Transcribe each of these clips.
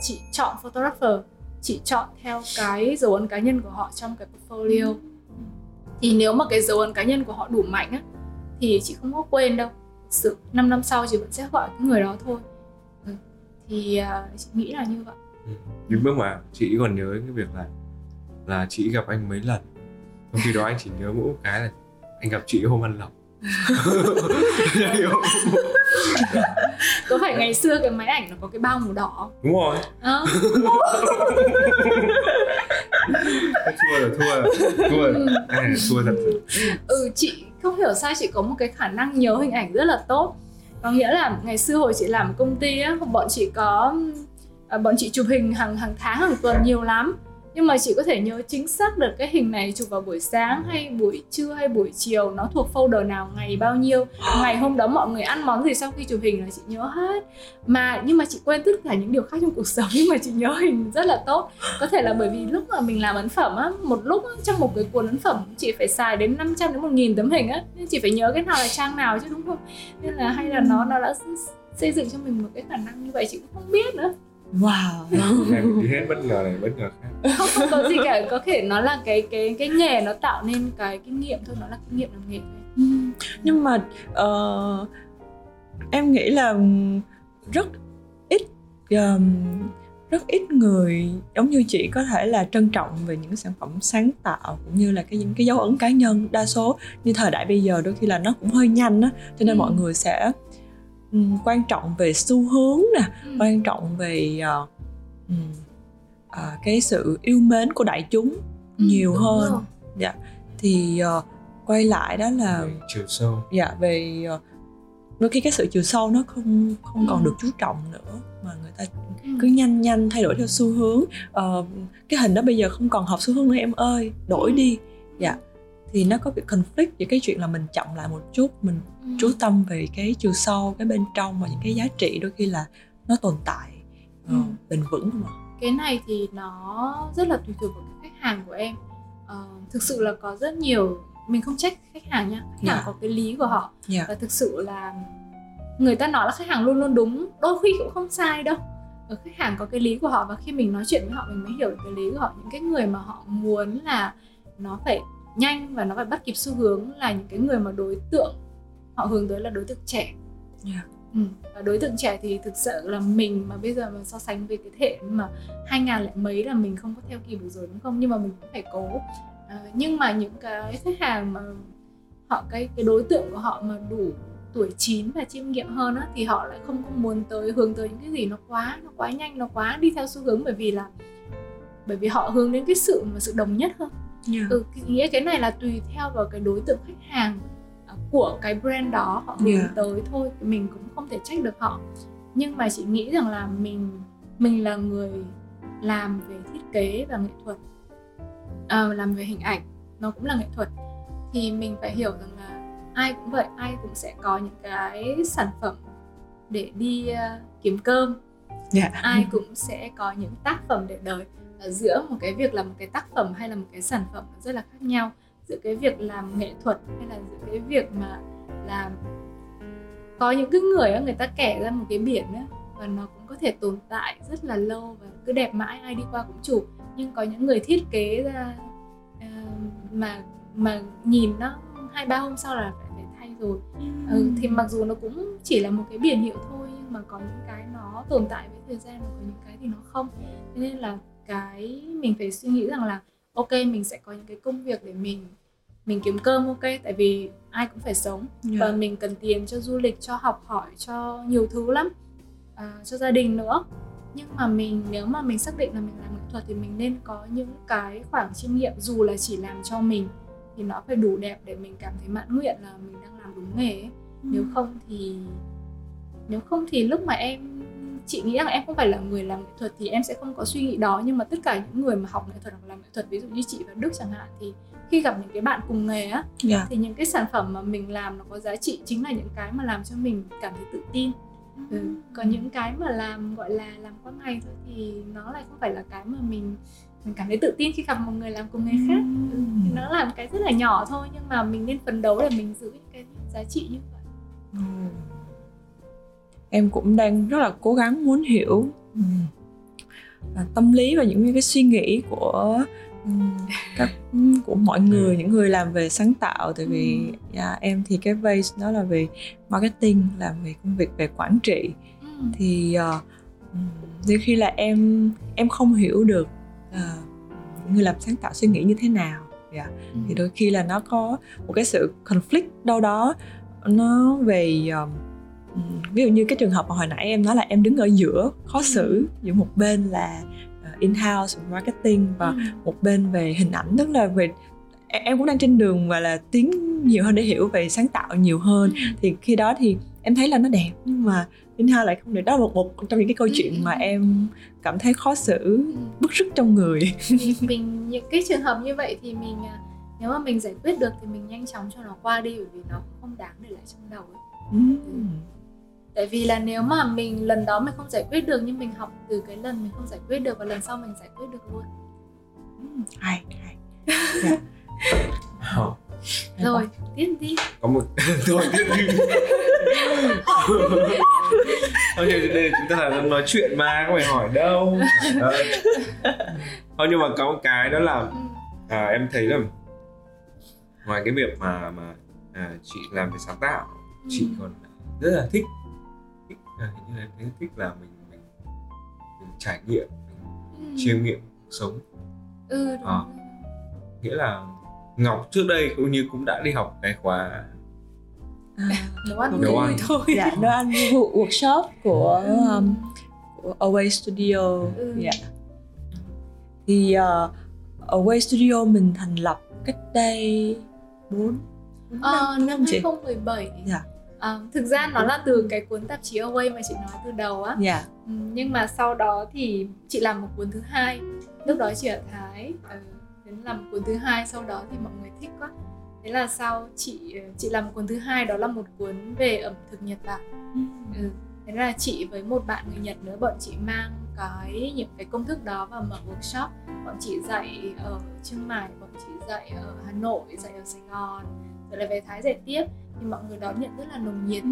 chị chọn photographer chị chọn theo cái dấu ấn cá nhân của họ trong cái portfolio. Thì nếu mà cái dấu ấn cá nhân của họ đủ mạnh á thì chị không có quên đâu. Sự 5 năm sau chị vẫn sẽ gọi cái người đó thôi. Ừ. thì uh, chị nghĩ là như vậy. Ừ. nhưng bước mà chị còn nhớ cái việc là là chị gặp anh mấy lần. Trong khi đó anh chỉ nhớ mỗi một cái là anh gặp chị hôm ăn lẩu có phải ngày xưa cái máy ảnh nó có cái bao màu đỏ đúng rồi. À. thua rồi thua rồi thua rồi. Ừ. thua thật rồi ừ chị không hiểu sao chị có một cái khả năng nhớ hình ảnh rất là tốt. Có nghĩa là ngày xưa hồi chị làm công ty á bọn chị có à, bọn chị chụp hình hàng hàng tháng hàng tuần nhiều lắm nhưng mà chị có thể nhớ chính xác được cái hình này chụp vào buổi sáng hay buổi trưa hay buổi chiều nó thuộc folder nào ngày bao nhiêu. Ngày hôm đó mọi người ăn món gì sau khi chụp hình là chị nhớ hết. Mà nhưng mà chị quên tất cả những điều khác trong cuộc sống nhưng mà chị nhớ hình rất là tốt. Có thể là bởi vì lúc mà mình làm ấn phẩm á một lúc á, trong một cái cuốn ấn phẩm chị phải xài đến 500 đến 1000 tấm hình á. Nên chị phải nhớ cái nào là trang nào chứ đúng không? Nên là hay là nó nó đã xây dựng cho mình một cái khả năng như vậy chị cũng không biết nữa Wow. đi hết bất ngờ này bất ngờ khác. Không, không có gì cả, có thể nó là cái cái cái nghề nó tạo nên cái kinh nghiệm thôi, nó là kinh nghiệm làm nghề. Ừ. Nhưng mà uh, em nghĩ là rất ít um, rất ít người giống như chị có thể là trân trọng về những sản phẩm sáng tạo cũng như là cái những cái dấu ấn cá nhân đa số như thời đại bây giờ đôi khi là nó cũng hơi nhanh á cho nên ừ. mọi người sẽ quan trọng về xu hướng nè ừ. quan trọng về uh, uh, cái sự yêu mến của đại chúng ừ, nhiều hơn rồi. dạ thì uh, quay lại đó là về chiều sâu dạ về uh, đôi khi cái sự chiều sâu nó không không ừ. còn được chú trọng nữa mà người ta ừ. cứ nhanh nhanh thay đổi theo xu hướng uh, cái hình đó bây giờ không còn hợp xu hướng nữa em ơi đổi ừ. đi dạ thì nó có bị conflict với cái chuyện là mình chậm lại một chút mình ừ. chú tâm về cái chiều sâu cái bên trong và những cái giá trị đôi khi là nó tồn tại uh, ừ. bền vững mà cái này thì nó rất là tùy thuộc vào cái khách hàng của em uh, thực sự là có rất nhiều mình không trách khách hàng nha khách yeah. hàng dạ. có cái lý của họ yeah. Dạ. và thực sự là người ta nói là khách hàng luôn luôn đúng đôi khi cũng không sai đâu ở khách hàng có cái lý của họ và khi mình nói chuyện với họ mình mới hiểu cái lý của họ những cái người mà họ muốn là nó phải nhanh và nó phải bắt kịp xu hướng là những cái người mà đối tượng họ hướng tới là đối tượng trẻ yeah. ừ. và đối tượng trẻ thì thực sự là mình mà bây giờ mà so sánh với cái thể mà hai ngàn lẻ mấy là mình không có theo kịp được rồi đúng không nhưng mà mình cũng phải cố à, nhưng mà những cái khách hàng mà họ cái cái đối tượng của họ mà đủ tuổi chín và chiêm nghiệm hơn á, thì họ lại không có muốn tới hướng tới những cái gì nó quá nó quá nhanh nó quá đi theo xu hướng bởi vì là bởi vì họ hướng đến cái sự mà sự đồng nhất hơn yeah. ừ, nghĩa cái này là tùy theo vào cái đối tượng khách hàng à, của cái brand đó họ hướng yeah. tới thôi mình cũng không thể trách được họ nhưng mà chị nghĩ rằng là mình mình là người làm về thiết kế và nghệ thuật à, làm về hình ảnh nó cũng là nghệ thuật thì mình phải hiểu rằng là ai cũng vậy ai cũng sẽ có những cái sản phẩm để đi uh, kiếm cơm yeah. ai cũng sẽ có những tác phẩm để đời giữa một cái việc là một cái tác phẩm hay là một cái sản phẩm rất là khác nhau. Giữa cái việc làm nghệ thuật hay là giữa cái việc mà làm có những cái người người ta kẻ ra một cái biển ấy, và nó cũng có thể tồn tại rất là lâu và cứ đẹp mãi ai đi qua cũng chụp. Nhưng có những người thiết kế ra uh, mà mà nhìn nó hai ba hôm sau là phải phải thay rồi. Ừ, thì mặc dù nó cũng chỉ là một cái biển hiệu thôi nhưng mà có những cái nó tồn tại với thời gian và có những cái thì nó không. Thế nên là cái mình phải suy nghĩ rằng là ok mình sẽ có những cái công việc để mình mình kiếm cơm ok tại vì ai cũng phải sống yeah. và mình cần tiền cho du lịch cho học hỏi cho nhiều thứ lắm à, cho gia đình nữa nhưng mà mình nếu mà mình xác định là mình làm nghệ thuật thì mình nên có những cái khoảng chiêm nghiệm dù là chỉ làm cho mình thì nó phải đủ đẹp để mình cảm thấy mãn nguyện là mình đang làm đúng nghề ấy. Ừ. nếu không thì nếu không thì lúc mà em chị nghĩ rằng em không phải là người làm nghệ thuật thì em sẽ không có suy nghĩ đó nhưng mà tất cả những người mà học nghệ thuật hoặc làm nghệ thuật ví dụ như chị và Đức chẳng hạn thì khi gặp những cái bạn cùng nghề á yeah. Dạ. thì những cái sản phẩm mà mình làm nó có giá trị chính là những cái mà làm cho mình cảm thấy tự tin ừ. còn những cái mà làm gọi là làm qua ngày thôi thì nó lại không phải là cái mà mình mình cảm thấy tự tin khi gặp một người làm cùng nghề khác ừ. nó là một cái rất là nhỏ thôi nhưng mà mình nên phấn đấu để mình giữ những cái giá trị như vậy em cũng đang rất là cố gắng muốn hiểu tâm lý và những cái suy nghĩ của các của mọi ừ. người những người làm về sáng tạo tại vì yeah, ừ. dạ, em thì cái base nó là về marketing làm về công việc về quản trị ừ. thì uh, đôi khi là em em không hiểu được uh, người làm sáng tạo suy nghĩ như thế nào yeah. ừ. thì đôi khi là nó có một cái sự conflict đâu đó nó về um, ví dụ như cái trường hợp mà hồi nãy em nói là em đứng ở giữa khó xử giữa một bên là in-house marketing và ừ. một bên về hình ảnh tức là về em cũng đang trên đường và là tiến nhiều hơn để hiểu về sáng tạo nhiều hơn ừ. thì khi đó thì em thấy là nó đẹp nhưng mà in-house lại không được đó là một, một trong những cái câu ừ. chuyện mà em cảm thấy khó xử ừ. bức rứt trong người mình những cái trường hợp như vậy thì mình à, nếu mà mình giải quyết được thì mình nhanh chóng cho nó qua đi bởi vì nó không đáng để lại trong đầu ấy. Ừ tại vì là nếu mà mình lần đó mình không giải quyết được nhưng mình học từ cái lần mình không giải quyết được và lần sau mình giải quyết được luôn hay hay yeah. oh. rồi tiếp đi có một rồi tiếp đi thôi đây chúng ta là nói chuyện mà không phải hỏi đâu thôi nhưng mà có một cái đó là ừ. à, em thấy là ngoài cái việc mà mà à, chị làm về sáng tạo chị ừ. còn rất là thích à, như là thấy thích là mình mình mình trải nghiệm mình ừ. chiêm nghiệm cuộc sống. Ừ đúng à, nghĩa là ngọc trước đây cũng như cũng đã đi học cái khóa à, nấu ăn nấu ăn. thôi. Dạ nấu ăn workshop của ừ. um, của Away Studio. Ừ. dạ. Thì uh, Away Studio mình thành lập cách đây 4 ờ, năm 2017 dạ À, thực ra nó là từ cái cuốn tạp chí Away mà chị nói từ đầu á. Yeah. Dạ. Ừ, nhưng mà sau đó thì chị làm một cuốn thứ hai. Lúc đó chị ở Thái, ừ, đến làm cuốn thứ hai sau đó thì mọi người thích quá. Thế là sau chị ờ, chị làm cuốn thứ hai đó là một cuốn về ẩm thực Nhật Bản. Ừ. Thế là chị với một bạn người Nhật nữa bọn chị mang cái những cái công thức đó vào mở workshop. Bọn chị dạy ở Chiang Mai, bọn chị dạy ở Hà Nội, dạy ở Sài Gòn, rồi lại về Thái dạy tiếp thì mọi người đón nhận rất là nồng nhiệt.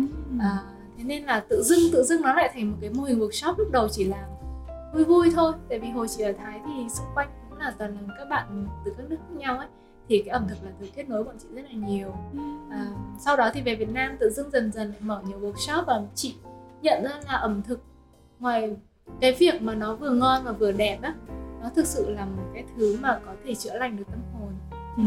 À, thế nên là tự dưng tự dưng nó lại thành một cái mô hình workshop lúc đầu chỉ làm vui vui thôi. Tại vì hồi chị ở Thái thì xung quanh cũng là toàn là các bạn từ các nước khác nhau ấy. Thì cái ẩm thực là thứ kết nối bọn chị rất là nhiều. À, sau đó thì về Việt Nam tự dưng dần dần lại mở nhiều workshop và chị nhận ra là ẩm thực ngoài cái việc mà nó vừa ngon và vừa đẹp á nó thực sự là một cái thứ mà có thể chữa lành được tâm hồn. Ừ.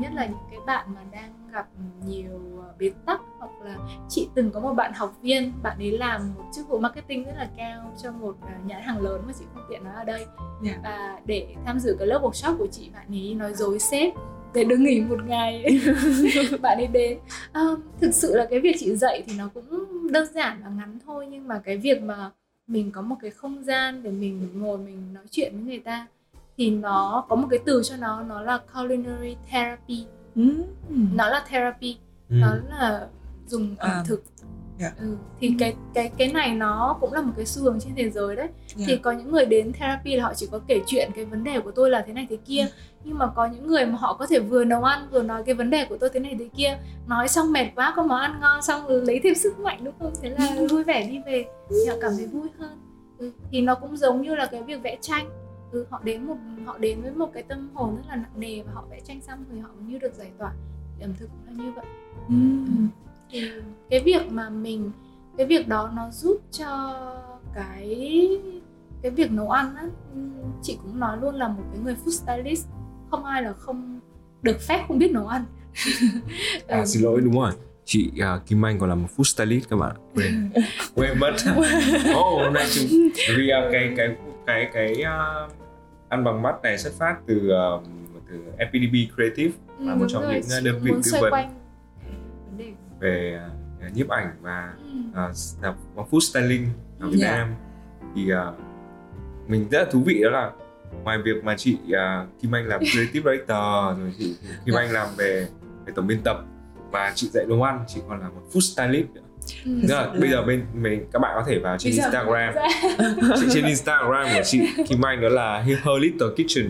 nhất là những cái bạn mà đang gặp nhiều ờ, bế tắc hoặc là chị từng có một bạn học viên bạn ấy làm một chức vụ marketing rất là cao cho một ờ, nhãn hàng lớn mà chị không tiện nói ở đây yeah. Dạ. và để tham dự cái lớp workshop của chị bạn ấy nói dối sếp để đừng nghỉ một ngày bạn ấy đến à, thực sự là cái việc chị dạy thì nó cũng đơn giản và ngắn thôi nhưng mà cái việc mà mình có một cái không gian để mình ngồi mình nói chuyện với người ta thì nó có một cái từ cho nó nó là culinary therapy. Nó là therapy. Mm. nó là dùng ẩm à. thực. Yeah. Ừ, thì cái cái cái này nó cũng là một cái xu hướng trên thế giới đấy. Yeah. thì có những người đến therapy là họ chỉ có kể chuyện cái vấn đề của tôi là thế này thế kia. Mm. nhưng mà có những người mà họ có thể vừa nấu ăn vừa nói cái vấn đề của tôi thế này thế kia. Nói xong mệt quá có món ăn ngon xong lấy thêm sức mạnh đúng không? Thế là vui vẻ đi về. Thì họ cảm thấy vui hơn. Ừ, thì nó cũng giống như là cái việc vẽ tranh ừ, họ đến một họ đến với một cái tâm hồn rất là nặng nề và họ vẽ tranh xong thì họ như được giải tỏa. Ẩm thực cũng là như vậy. Mm. thì cái việc mà mình cái việc đó nó giúp cho cái cái việc nấu ăn á chị cũng nói luôn là một cái người food stylist không ai là không được phép không biết nấu ăn. À, ừ. xin lỗi đúng rồi. Chị uh, Kim Anh còn là một food stylist các bạn quên quên mất. Oh, hôm nay chúng vì uh, cái cái cái cái uh, ăn bằng mắt này xuất phát từ uh, từ FPDB Creative ừ, là một trong rồi. những đơn vị tư vấn về uh, nhiếp ảnh và ừ. uh, food styling ở Việt yeah. Dạ. Nam thì uh, mình rất là thú vị đó là ngoài việc mà chị uh, Kim Anh làm creative writer rồi chị Kim Anh làm về về tổng biên tập và chị dạy nấu ăn chị còn là một food stylist nữa Ừ. là bây giờ bên mình các bạn có thể vào trên bây Instagram chị, trên Instagram của chị Kim Anh đó là Her Little Kitchen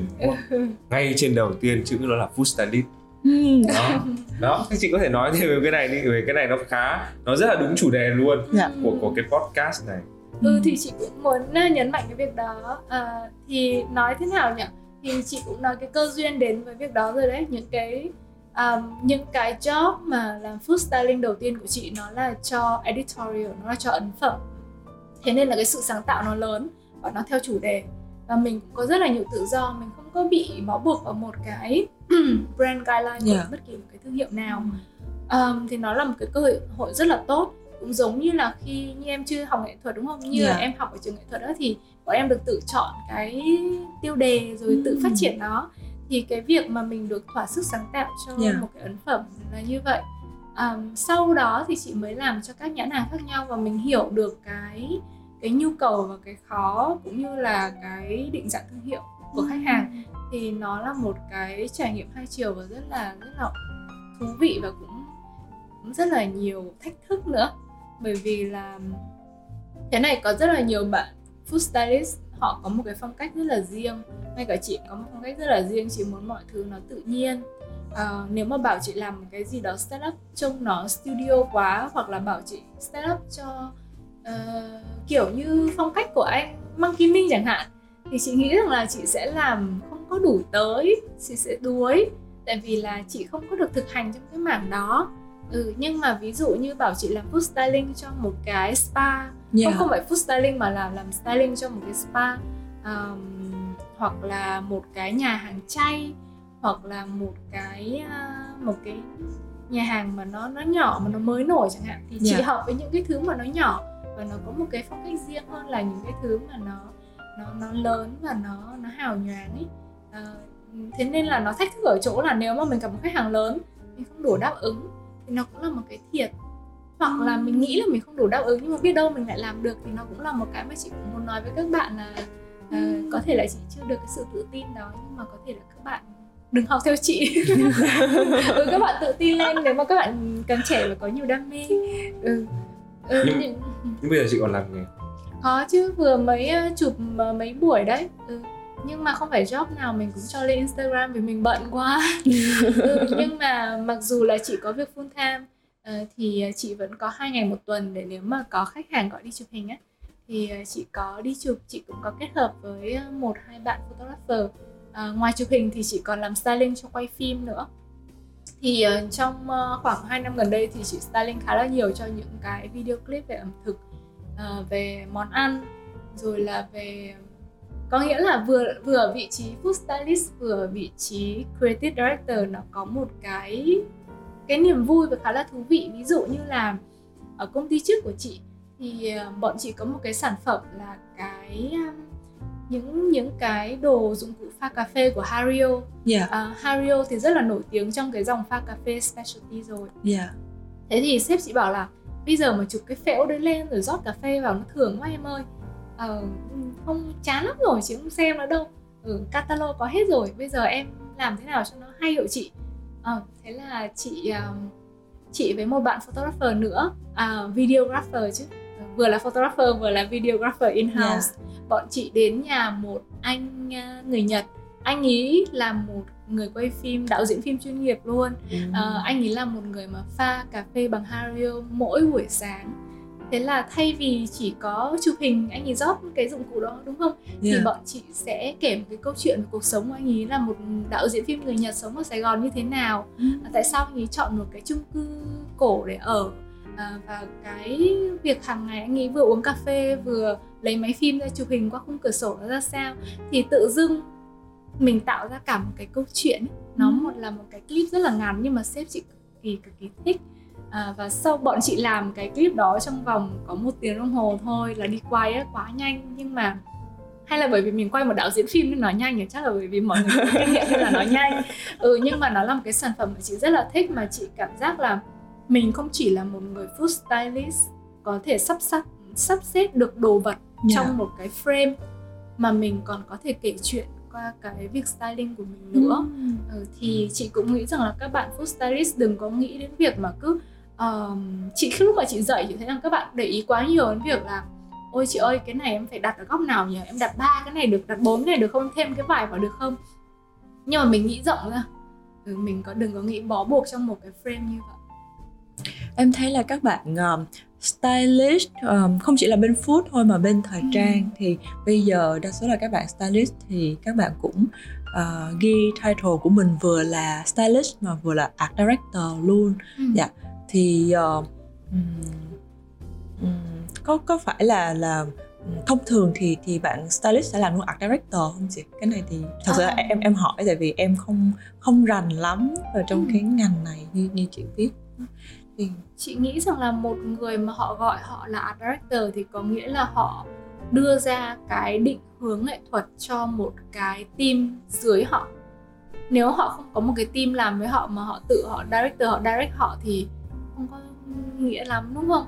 ngay trên đầu tiên chữ đó là food stylist ừ. đó đó thì chị có thể nói thêm về cái này đi về cái này nó khá nó rất là đúng chủ đề luôn. Dạ. của của cái podcast này ừ, ừ thì chị cũng muốn nhấn mạnh cái việc đó à, thì nói thế nào nhỉ thì chị cũng nói cái cơ duyên đến với việc đó rồi đấy những cái um, những cái job mà làm food styling đầu tiên của chị nó là cho editorial nó là cho ấn phẩm. Thế nên là cái sự sáng tạo nó lớn và nó theo chủ đề. Và mình cũng có rất là nhiều tự do mình không có bị bó buộc vào một cái brand guideline của yeah. bất kỳ một cái thương hiệu nào. Um, thì nó là một cái cơ hội rất là tốt. Cũng giống như là khi như em chưa học nghệ thuật đúng không? Như yeah. là em học ở trường nghệ thuật đó thì bọn em được tự chọn cái tiêu đề rồi tự phát triển nó thì cái việc mà mình được thỏa sức sáng tạo cho yeah. một cái ấn phẩm là như vậy. Um, sau đó thì chị mới làm cho các nhãn hàng khác nhau và mình hiểu được cái cái nhu cầu và cái khó cũng như là cái định dạng thương hiệu của khách hàng. Thì nó là một cái trải nghiệm hai chiều và rất là rất là thú vị và cũng, cũng rất là nhiều thách thức nữa. Bởi vì là thế này có rất là nhiều bạn food stylist họ có một cái phong cách rất là riêng ngay cả chị có một phong cách rất là riêng chị muốn mọi thứ nó tự nhiên. À, nếu mà bảo chị làm một cái gì đó setup trông nó studio quá hoặc là bảo chị setup cho uh, kiểu như phong cách của anh Monkey Minh chẳng hạn thì chị nghĩ rằng là chị sẽ làm không có đủ tới chị sẽ đuối. Tại vì là chị không có được thực hành trong cái mảng đó ừ nhưng mà ví dụ như bảo chị làm food styling cho một cái spa. Yeah. không không phải food styling mà là làm styling cho một cái spa. Um, hoặc là một cái nhà hàng chay hoặc là một cái uh, một cái nhà hàng mà nó nó nhỏ mà nó mới nổi chẳng hạn. Thì yeah. chị hợp với những cái thứ mà nó nhỏ và nó có một cái phong cách riêng hơn là những cái thứ mà nó nó nó lớn và nó nó hào nhoáng ấy. À, thế nên là nó thách thức ở chỗ là nếu mà mình gặp một khách hàng lớn mình không đủ đáp ứng thì nó cũng là một cái thiệt. Hoặc là mình nghĩ là mình không đủ đáp ứng nhưng mà biết đâu mình lại làm được thì nó cũng là một cái mà chị cũng muốn nói với các bạn là uh, có thể là chị chưa được cái sự tự tin đó nhưng mà có thể là các bạn đừng học theo chị. Ừ, các bạn tự tin lên nếu mà các bạn càng trẻ và có nhiều đam mê. Ừ. Ừ, nhưng, nhưng... nhưng bây giờ chị còn làm nghề. Có chứ vừa mới ờ, chụp mấy buổi đấy. Ừ. nhưng mà không phải job nào mình cũng cho lên Instagram vì mình bận quá. Ừ, nhưng mà mặc dù là chị có việc full time uh, thì chị vẫn có hai ngày một tuần để nếu mà có khách hàng gọi đi chụp hình á thì chị có đi chụp chị cũng có kết hợp với một hai bạn photographer. Uh, ngoài chụp hình thì chị còn làm styling cho quay phim nữa. Thì uh, trong uh, khoảng 2 năm gần đây thì chị styling khá là nhiều cho những cái video clip về ẩm thực uh, về món ăn rồi là về có nghĩa là vừa vừa ở vị trí food stylist vừa ở vị trí creative director nó có một cái cái niềm vui và khá là thú vị ví dụ như là ở công ty trước của chị thì bọn chị có một cái sản phẩm là cái những những cái đồ dụng cụ pha cà phê của Hario. Yeah. Uh, Hario thì rất là nổi tiếng trong cái dòng pha cà phê specialty rồi. Yeah. Thế thì sếp chị bảo là bây giờ mà chụp cái phễu đấy lên rồi rót cà phê vào nó thường quá em ơi. Uh, không chán lắm rồi chị không xem nữa đâu. Ừ, catalog có hết rồi. Bây giờ em làm thế nào cho nó hay hộ chị? Uh, thế là chị uh, chị với một bạn photographer nữa, uh, videographer chứ vừa là photographer vừa là videographer in house yeah. bọn chị đến nhà một anh à, người nhật anh ấy là một người quay phim đạo diễn phim chuyên nghiệp luôn mm. uh, anh ấy là một người mà pha cà phê bằng hario mỗi buổi sáng thế là thay vì chỉ có chụp hình anh ấy rót cái dụng cụ đó đúng không? Yeah. thì bọn chị sẽ kể một cái câu chuyện về cuộc sống. Của anh ấy là một đạo diễn phim người nhật sống ở sài gòn như thế nào. Mm. tại sao anh ấy chọn một cái chung cư cổ để ở? À, và cái việc hàng ngày anh ấy vừa uống cà phê vừa lấy máy phim ra chụp hình qua khung cửa sổ nó ra sao? Thì tự dưng mình tạo ra cả một cái câu chuyện nó ừ. một là một cái clip rất là ngắn nhưng mà sếp chị cực kỳ cực kỳ thích à, và sau bọn chị làm cái clip đó trong vòng có một tiếng đồng hồ thôi là đi quay ấy, quá nhanh nhưng mà hay là bởi vì mình quay một đạo diễn phim nên nói nhanh thì chắc là bởi vì mọi người có kinh nghiệm nên là nói nhanh ừ nhưng mà nó là một cái sản phẩm mà chị rất là thích mà chị cảm giác là mình không chỉ là một người food stylist có thể sắp sắp sắp xếp được đồ vật yeah. trong một cái frame mà mình còn có thể kể chuyện qua cái việc styling của mình nữa mm. ừ, thì chị cũng nghĩ rằng là các bạn food stylist đừng có nghĩ đến việc mà cứ um, chị lúc mà chị dạy chị thấy rằng các bạn để ý quá nhiều đến việc là ôi chị ơi cái này em phải đặt ở góc nào nhỉ? Em đặt ba cái này được đặt bốn cái này được không? Thêm cái vải vào được không? Nhưng mà mình nghĩ rộng ra. Ừ, mình có đừng có nghĩ bó buộc trong một cái frame như vậy. Em thấy là các bạn um, stylist um, không chỉ là bên food thôi mà bên thời ừ. trang thì bây giờ đa số là các bạn stylist thì các bạn cũng uh, ghi title của mình vừa là stylist mà vừa là art director luôn. Ừ. dạ thì uh, um, có có phải là là thông thường thì thì bạn stylist sẽ làm luôn art director không chị cái này thì thật sự à. em em hỏi tại vì em không không rành lắm ở trong ừ. cái ngành này như như chị biết thì chị nghĩ rằng là một người mà họ gọi họ là art director thì có nghĩa là họ đưa ra cái định hướng nghệ thuật cho một cái team dưới họ nếu họ không có một cái team làm với họ mà họ tự họ director họ direct họ thì không có nghĩa lắm đúng không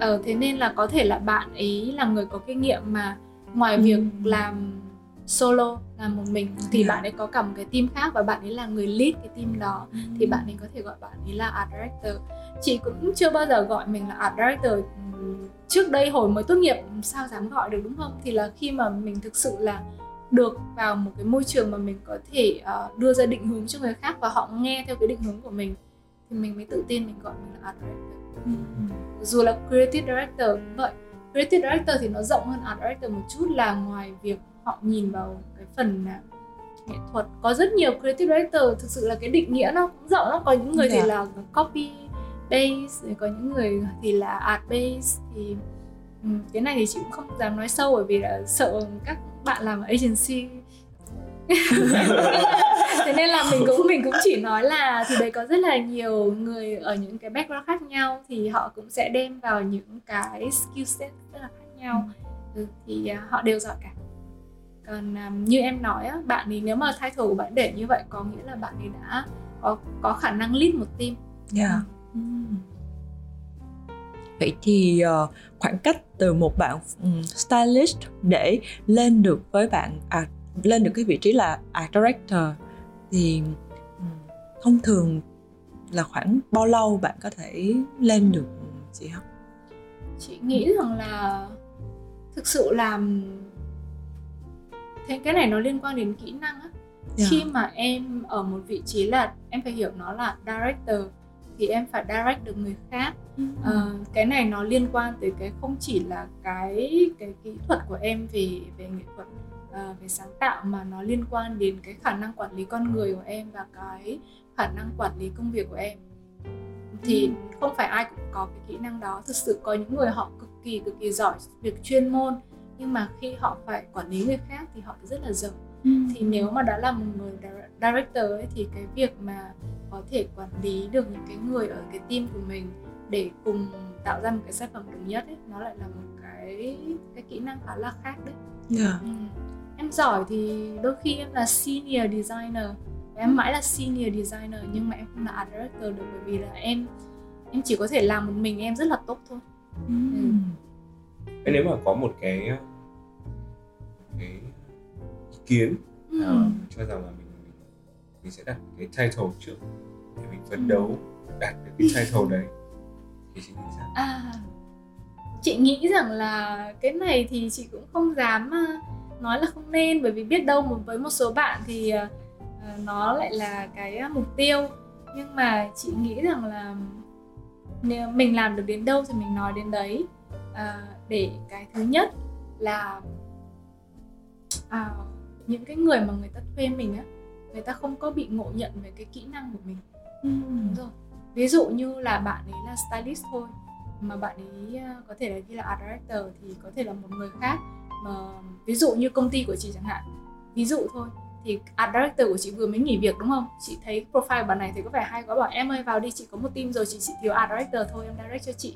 ờ, thế nên là có thể là bạn ấy là người có kinh nghiệm mà ngoài ừ. việc làm solo là một mình thì yeah. Dạ. bạn ấy có cả một cái team khác và bạn ấy là người lead cái team đó ừ. thì bạn ấy có thể gọi bạn ấy là art director chị cũng chưa bao giờ gọi mình là art director trước đây hồi mới tốt nghiệp sao dám gọi được đúng không thì là khi mà mình thực sự là được vào một cái môi trường mà mình có thể uh, đưa ra định hướng cho người khác và họ nghe theo cái định hướng của mình thì mình mới tự tin mình gọi mình là art director. Ừ. dù là creative director cũng vậy. Creative director thì nó rộng hơn art director một chút là ngoài việc họ nhìn vào cái phần là nghệ thuật. Có rất nhiều creative director thực sự là cái định nghĩa nó cũng rộng lắm. Có những người thì dạ. là copy base có những người thì là art base thì um, cái này thì chị cũng không dám nói sâu bởi vì là sợ các bạn làm agency thế nên là mình cũng mình cũng chỉ nói là thì đấy có rất là nhiều người ở những cái background khác nhau thì họ cũng sẽ đem vào những cái skill set rất là khác nhau ừ, thì uh, họ đều giỏi cả còn um, như em nói á, bạn thì nếu mà title của bạn để như vậy có nghĩa là bạn ấy đã có có khả năng lead một team yeah. ừ. vậy thì uh, khoảng cách từ một bạn um, stylist để lên được với bạn à, lên được cái vị trí là art director thì thông thường là khoảng bao lâu bạn có thể lên được chị không chị nghĩ rằng là thực sự làm thế cái này nó liên quan đến kỹ năng á yeah. Dạ. khi mà em ở một vị trí là em phải hiểu nó là director thì em phải direct được người khác mm-hmm. uh, cái này nó liên quan tới cái không chỉ là cái cái kỹ thuật của em về về nghệ thuật uh, về sáng tạo mà nó liên quan đến cái khả năng quản lý con người của em và cái khả năng quản lý công việc của em thì không phải ai cũng có cái kỹ năng đó thực sự có những người họ cực kỳ cực kỳ giỏi việc chuyên môn nhưng mà khi họ phải quản lý người khác thì họ rất là dở ừ. thì nếu mà đã là một người director ấy thì cái việc mà có thể quản lý được những cái người ở cái team của mình để cùng tạo ra một cái sản phẩm đồng nhất ấy nó lại là một cái cái kỹ năng khá là khác đấy yeah. Dạ. ừ. Em giỏi thì đôi khi em là senior designer em mãi là senior designer nhưng mà em không là art director được bởi vì là em em chỉ có thể làm một mình em rất là tốt thôi ừ. Thế nếu mà có một cái cái ý kiến ừ. uh, cho rằng là mình, mình mình sẽ đặt cái title trước để mình phấn ừ. đấu đạt được cái title đấy thì chị nghĩ sao à chị nghĩ rằng là cái này thì chị cũng không dám nói là không nên bởi vì biết đâu một với một số bạn thì uh, nó lại là cái mục tiêu. Nhưng mà chị nghĩ rằng là nếu mình làm được đến đâu thì mình nói đến đấy. À, để cái thứ nhất là à, những cái người mà người ta thuê mình á người ta không có bị ngộ nhận về cái kỹ năng của mình. Ừ. đúng rồi. Ví dụ như là bạn ấy là stylist thôi mà bạn ấy có thể là ghi là art director thì có thể là một người khác mà ví dụ như công ty của chị chẳng hạn ví dụ thôi thì art director của chị vừa mới nghỉ việc đúng không chị thấy profile bạn này thì có vẻ hay quá bảo em ơi vào đi chị có một team rồi chị chỉ thiếu art director thôi em direct cho chị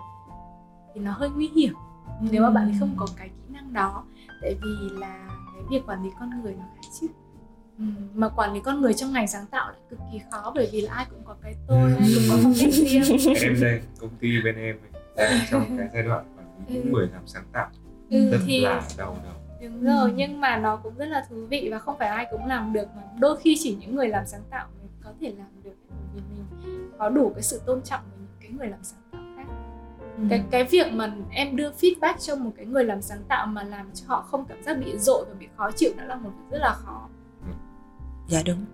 thì nó hơi nguy hiểm ừ. nếu mà bạn ấy không có cái kỹ năng đó tại vì là cái việc quản lý con người nó khác chứ ừ. mà quản lý con người trong ngành sáng tạo lại cực kỳ khó bởi vì là ai cũng có cái tôi ai cũng có phong cách riêng em đây công ty bên em đang trong cái giai đoạn quản lý những ừ. người làm sáng tạo ừ, rất thì... là đau đầu. Đúng rồi ừ. nhưng mà nó cũng rất là thú vị và không phải ai cũng làm được mà đôi khi chỉ những người làm sáng tạo mới có thể làm được. Vì mình có đủ cái sự tôn trọng với những cái người làm sáng tạo cái ừ. cái việc mà em đưa feedback cho một cái người làm sáng tạo mà làm cho họ không cảm giác bị dội và bị khó chịu đó là một việc rất là khó. Dạ đúng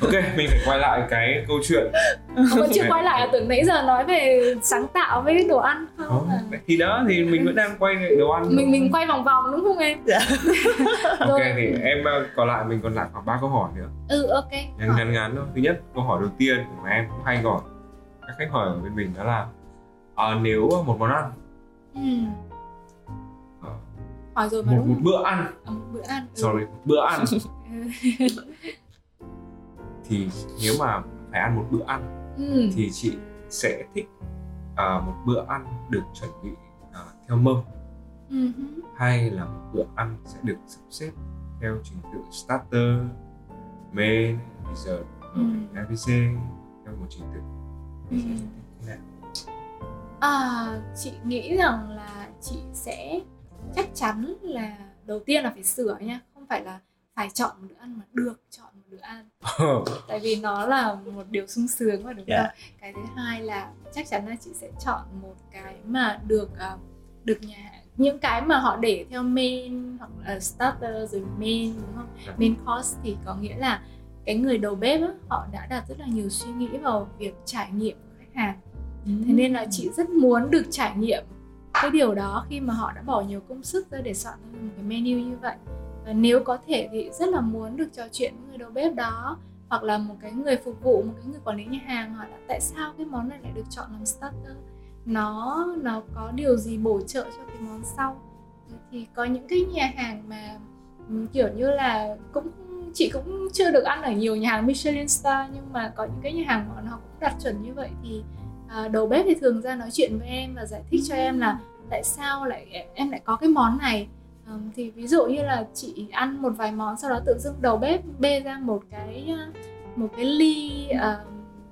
ok mình phải quay lại cái câu chuyện. Vẫn chưa quay lại tưởng nãy giờ nói về sáng tạo với đồ ăn không? À? thì đó thì mình vẫn đang quay đồ ăn. Mình mình quay vòng vòng đúng không em? Dạ. ok thì em ờ, còn lại mình còn lại khoảng ba câu hỏi nữa. Ừ ok. Ngắn ngắn ngắn thôi. Thứ nhất câu hỏi đầu tiên mà em cũng hay gọi. Các khách hỏi ở bên mình đó là à, nếu một món ăn ừ. Hỏi rồi mà một, đúng một bữa ăn à, một bữa ăn ừ. sorry một bữa ăn thì nếu mà phải ăn một bữa ăn ừ. thì chị sẽ thích uh, một bữa ăn được chuẩn bị uh, theo mâm uh-huh. hay là một bữa ăn sẽ được sắp xếp theo trình tự starter main dessert ừ. ABC theo một trình tự ừ. à, chị nghĩ rằng là chị sẽ chắc chắn là đầu tiên là phải sửa nha không phải là phải chọn một bữa ăn mà được chọn bữa ăn. Tại vì nó là một điều sung sướng và đúng yeah. không? Cái thứ hai là chắc chắn là chị sẽ chọn một cái mà được uh, được nhà những cái mà họ để theo main hoặc là starter rồi main đúng không? Dạ. main course thì có nghĩa là cái người đầu bếp á, họ đã đặt rất là nhiều suy nghĩ vào việc trải nghiệm của khách hàng. Thế nên là chị rất muốn được trải nghiệm cái điều đó khi mà họ đã bỏ nhiều công sức ra để soạn ra một cái menu như vậy nếu có thể thì rất là muốn được trò chuyện với người đầu bếp đó hoặc là một cái người phục vụ một cái người quản lý nhà hàng hỏi là tại sao cái món này lại được chọn làm starter? Nó nó có điều gì bổ trợ cho cái món sau? Thì có những cái nhà hàng mà kiểu như là cũng chị cũng chưa được ăn ở nhiều nhà hàng Michelin star nhưng mà có những cái nhà hàng mà nó cũng đặt chuẩn như vậy thì à, đầu bếp thì thường ra nói chuyện với em và giải thích cho em là tại sao lại em lại có cái món này? À, thì ví dụ như là chị ăn một vài món sau đó tự dưng đầu bếp bê ra một cái một cái ly uh,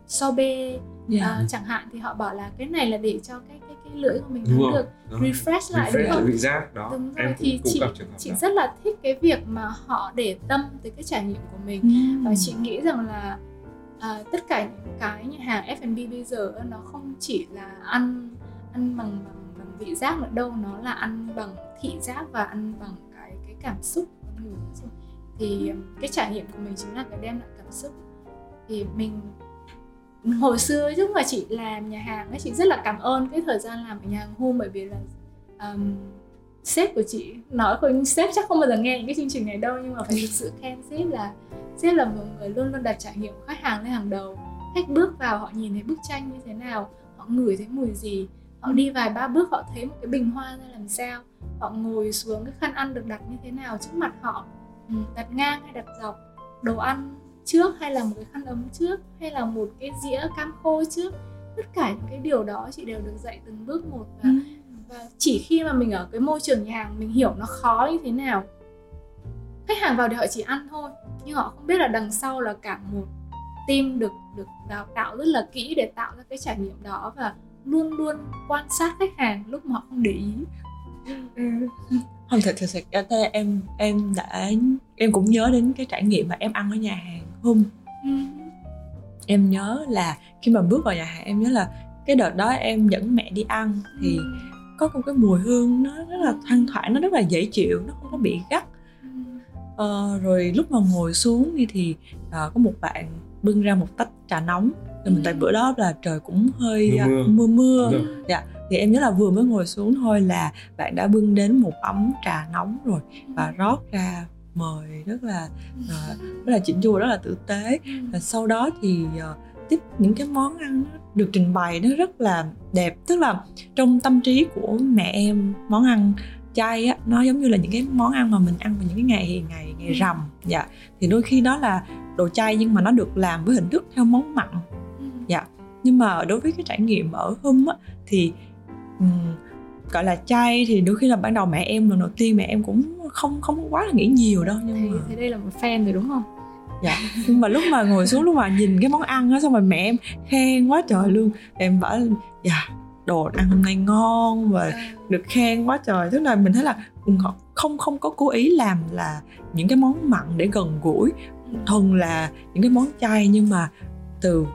sorbet yeah. uh, chẳng hạn thì họ bảo là cái này là để cho cái cái cái lưỡi của mình nó được đúng refresh lại refresh đúng không? vị giác đó đúng rồi em thì cũng, chị chị đó. rất là thích cái việc mà họ để tâm tới cái trải nghiệm của mình mm. và chị nghĩ rằng là à, tất cả những cái nhà hàng F&B bây giờ nó không chỉ là ăn ăn bằng bằng, bằng vị giác ở đâu nó là ăn bằng thị giác và ăn bằng cái cái cảm xúc. Của người thì cái trải nghiệm của mình chính là cái đem lại cảm xúc. Thì mình hồi xưa lúc mà chị làm nhà hàng ấy chị rất là cảm ơn cái thời gian làm ở nhà hàng hôm bởi vì là um, sếp của chị nói không sếp chắc không bao giờ nghe những cái chương trình này đâu nhưng mà phải thực sự khen sếp là sếp là một người luôn luôn đặt trải nghiệm của khách hàng lên hàng đầu. Khách bước vào họ nhìn thấy bức tranh như thế nào họ ngửi thấy mùi gì họ đi vài ba bước họ thấy một cái bình hoa ra làm sao. Họ ngồi xuống cái khăn ăn được đặt như thế nào trước mặt họ. Ừ, đặt ngang hay đặt dọc đồ ăn trước hay là một cái khăn ấm trước hay là một cái dĩa cam khô trước. Tất cả những cái điều đó chị đều được dạy từng bước một và ừ. và chỉ khi mà mình ở cái môi trường nhà hàng mình hiểu nó khó như thế nào. Khách hàng vào thì họ chỉ ăn thôi nhưng họ không biết là đằng sau là cả một team được được đào tạo rất là kỹ để tạo ra cái trải nghiệm đó và luôn luôn quan sát khách hàng lúc mà họ không để ý ừ. không thật thật sự thế em em đã em cũng nhớ đến cái trải nghiệm mà em ăn ở nhà hàng hôm ừ. em nhớ là khi mà bước vào nhà hàng em nhớ là cái đợt đó em dẫn mẹ đi ăn thì ừ. có một cái mùi hương nó rất là thoang thoảng nó rất là dễ chịu nó không có bị gắt uh, rồi lúc mà ngồi xuống đi thì uh, có một bạn bưng ra một tách trà nóng mình tại bữa đó là trời cũng hơi mưa mưa, mưa. mưa. dạ thì em nhớ là vừa mới ngồi xuống thôi là bạn đã bưng đến một ấm trà nóng rồi và rót ra mời rất là uh, rất là chỉnh chu rất là tử tế và sau đó thì uh, tiếp những cái món ăn được trình bày nó rất là đẹp tức là trong tâm trí của mẹ em món ăn chay á nó giống như là những cái món ăn mà mình ăn vào những cái ngày ngày ngày ừ. rằm dạ thì đôi khi đó là đồ chay nhưng mà nó được làm với hình thức theo món mặn ừ. Dạ. Nhưng mà đối với cái trải nghiệm ở hum á thì um, gọi là chay thì đôi khi là ban đầu mẹ em lần đầu tiên mẹ em cũng không không quá là nghĩ nhiều đâu nhưng thì, mà thì đây là một fan rồi đúng không? Dạ. Nhưng mà lúc mà ngồi xuống lúc mà nhìn cái món ăn á xong rồi mẹ em khen quá trời luôn. Em bảo dạ đồ ăn hôm nay ngon và à. được khen quá trời. Tức là mình thấy là họ không không có cố ý làm là những cái món mặn để gần gũi. Thuần là những cái món chay nhưng mà từ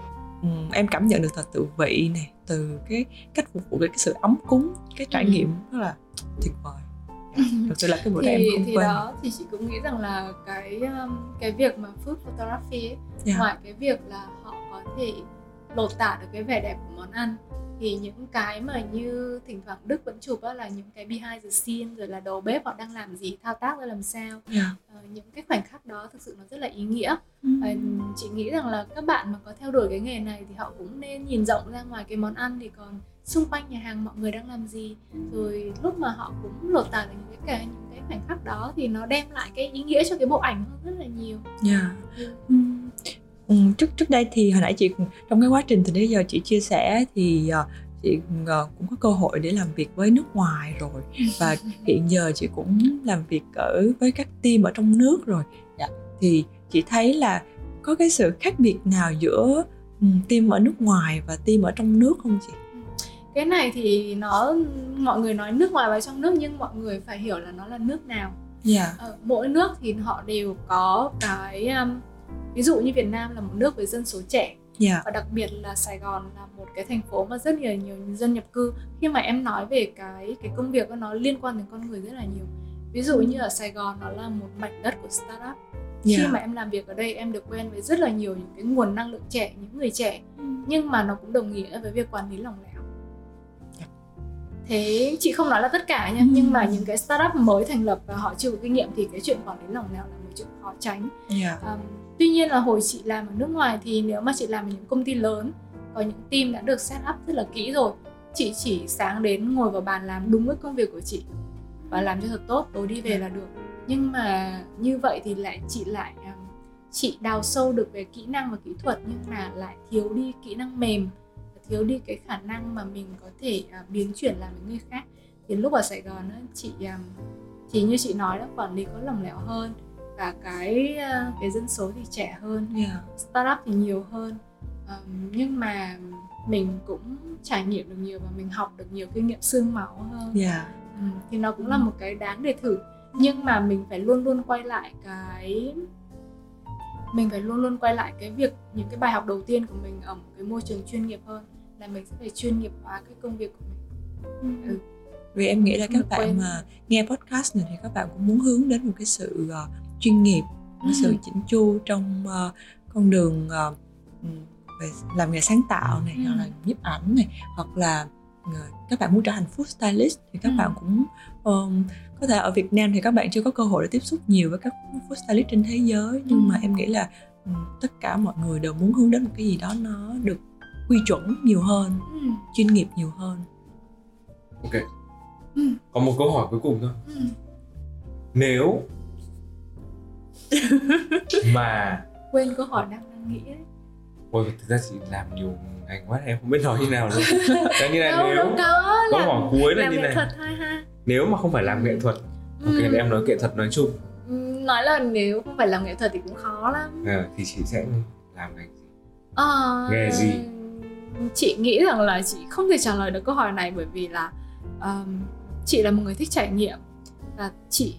um, em cảm nhận được từ vị này từ cái cách phục vụ cái sự ấm cúng cái trải ừ. nghiệm rất là tuyệt vời thực sự là cái bữa thì, em không thì quên đó thì chị cũng nghĩ rằng là cái um, cái việc mà food photography ấy, Dạ. ngoài cái việc là họ có thể lột tả được cái vẻ đẹp của món ăn thì những cái mà như thỉnh thoảng Đức vẫn chụp á là những cái behind the scene rồi là đầu bếp họ đang làm gì thao tác ra làm sao Dạ. Ờ, những cái khoảnh khắc đó thực sự nó rất là ý nghĩa Ừ. Ờ, chị nghĩ rằng là các bạn mà có theo đuổi cái nghề này thì họ cũng nên nhìn rộng ra ngoài cái món ăn thì còn xung quanh nhà hàng mọi người đang làm gì rồi lúc mà họ cũng lột tả được những cái những cái khoảnh khắc đó thì nó đem lại cái ý nghĩa cho cái bộ ảnh hơn rất là nhiều Dạ. Ừ. Ừm. Ừm, trước trước đây thì hồi nãy chị trong cái quá trình từ nãy giờ chị chia sẻ thì ờ, chị ờ, cũng có cơ hội để làm việc với nước ngoài rồi và hiện giờ chị cũng làm việc ở với các team ở trong nước rồi dạ. thì chị thấy là có cái sự khác biệt nào giữa ừm, team ở nước ngoài và team ở trong nước không chị? cái này thì nó mọi người nói nước ngoài và trong nước nhưng mọi người phải hiểu là nó là nước nào Dạ. Ờ, mỗi nước thì họ đều có cái um, ví dụ như Việt Nam là một nước với dân số trẻ Dạ. và đặc biệt là Sài Gòn là một cái thành phố mà rất nhiều nhiều dân nhập cư khi mà em nói về cái cái công việc nó liên quan đến con người rất là nhiều ví dụ như ở Sài Gòn nó là một mảnh đất của startup khi Dạ. mà em làm việc ở đây em được quen với rất là nhiều những cái nguồn năng lượng trẻ những người trẻ nhưng mà nó cũng đồng nghĩa với việc quản lý lỏng lẻo Dạ. thế chị không nói là tất cả nha Ừ. nhưng mà những cái startup mới thành lập và họ chưa có kinh nghiệm thì cái chuyện quản lý lỏng lẻo là một chuyện khó tránh Dạ. Um, tuy nhiên là hồi chị làm ở nước ngoài thì nếu mà chị làm ở những công ty lớn có những team đã được set up rất là kỹ rồi chị chỉ sáng đến ngồi vào bàn làm đúng với công việc của chị và làm cho thật tốt tối đi về là được. Nhưng mà như vậy thì lại chị lại à, chị đào sâu được về kỹ năng và kỹ thuật nhưng mà lại thiếu đi kỹ năng mềm thiếu đi cái khả năng mà mình có thể à, biến chuyển làm với người khác. Thì lúc ở Sài Gòn á, chị um, thì như chị nói đó quản lý có lỏng lẻo hơn và cái uh, cái dân số thì trẻ hơn Dạ. startup thì nhiều hơn Ờm, nhưng mà mình cũng trải nghiệm được nhiều và mình học được nhiều kinh nghiệm xương máu hơn Dạ. Ừ, thì nó cũng là một cái đáng để thử nhưng mà mình phải luôn luôn quay lại cái mình phải luôn luôn quay lại cái việc những cái bài học đầu tiên của mình ở một cái môi trường chuyên nghiệp hơn là mình sẽ phải chuyên nghiệp hóa cái công việc của mình ừ. vì em nghĩ là các bạn quên. mà nghe podcast này thì các bạn cũng muốn hướng đến một cái sự ờ, chuyên nghiệp cái sự Ừ. chỉnh chu trong ờ, con đường ừm, về làm nghề sáng tạo này Ừ. hoặc là nhiếp ảnh này hoặc là ờ, các bạn muốn trở thành food stylist thì các Ừ. bạn cũng ờm, có thể ở Việt Nam thì các bạn chưa có cơ hội để tiếp xúc nhiều với các food stylist trên thế giới nhưng Ừ. mà em nghĩ là ừm, tất cả mọi người đều muốn hướng đến một cái gì đó nó được quy chuẩn nhiều hơn Ừ. chuyên nghiệp nhiều hơn ok Ừ. còn một câu hỏi cuối cùng thôi Ừ. nếu mà quên câu hỏi đang đang nghĩ đấy Ôi, thực ra chị làm nhiều ngành quá em không biết nói như nào luôn. Đấy, như này đâu nếu có làm, hỏi cuối là làm như này. thuật thôi ha. Nếu mà không phải làm nghệ thuật ok Ừ. thì em nói nghệ thuật nói chung. Ừ, nói là nếu không phải làm nghệ thuật thì cũng khó lắm. Ờ, thì chị sẽ làm ngành gì? Ờ, Nghề gì? chị nghĩ rằng là chị không thể trả lời được câu hỏi này bởi vì là um, chị là một người thích trải nghiệm và chị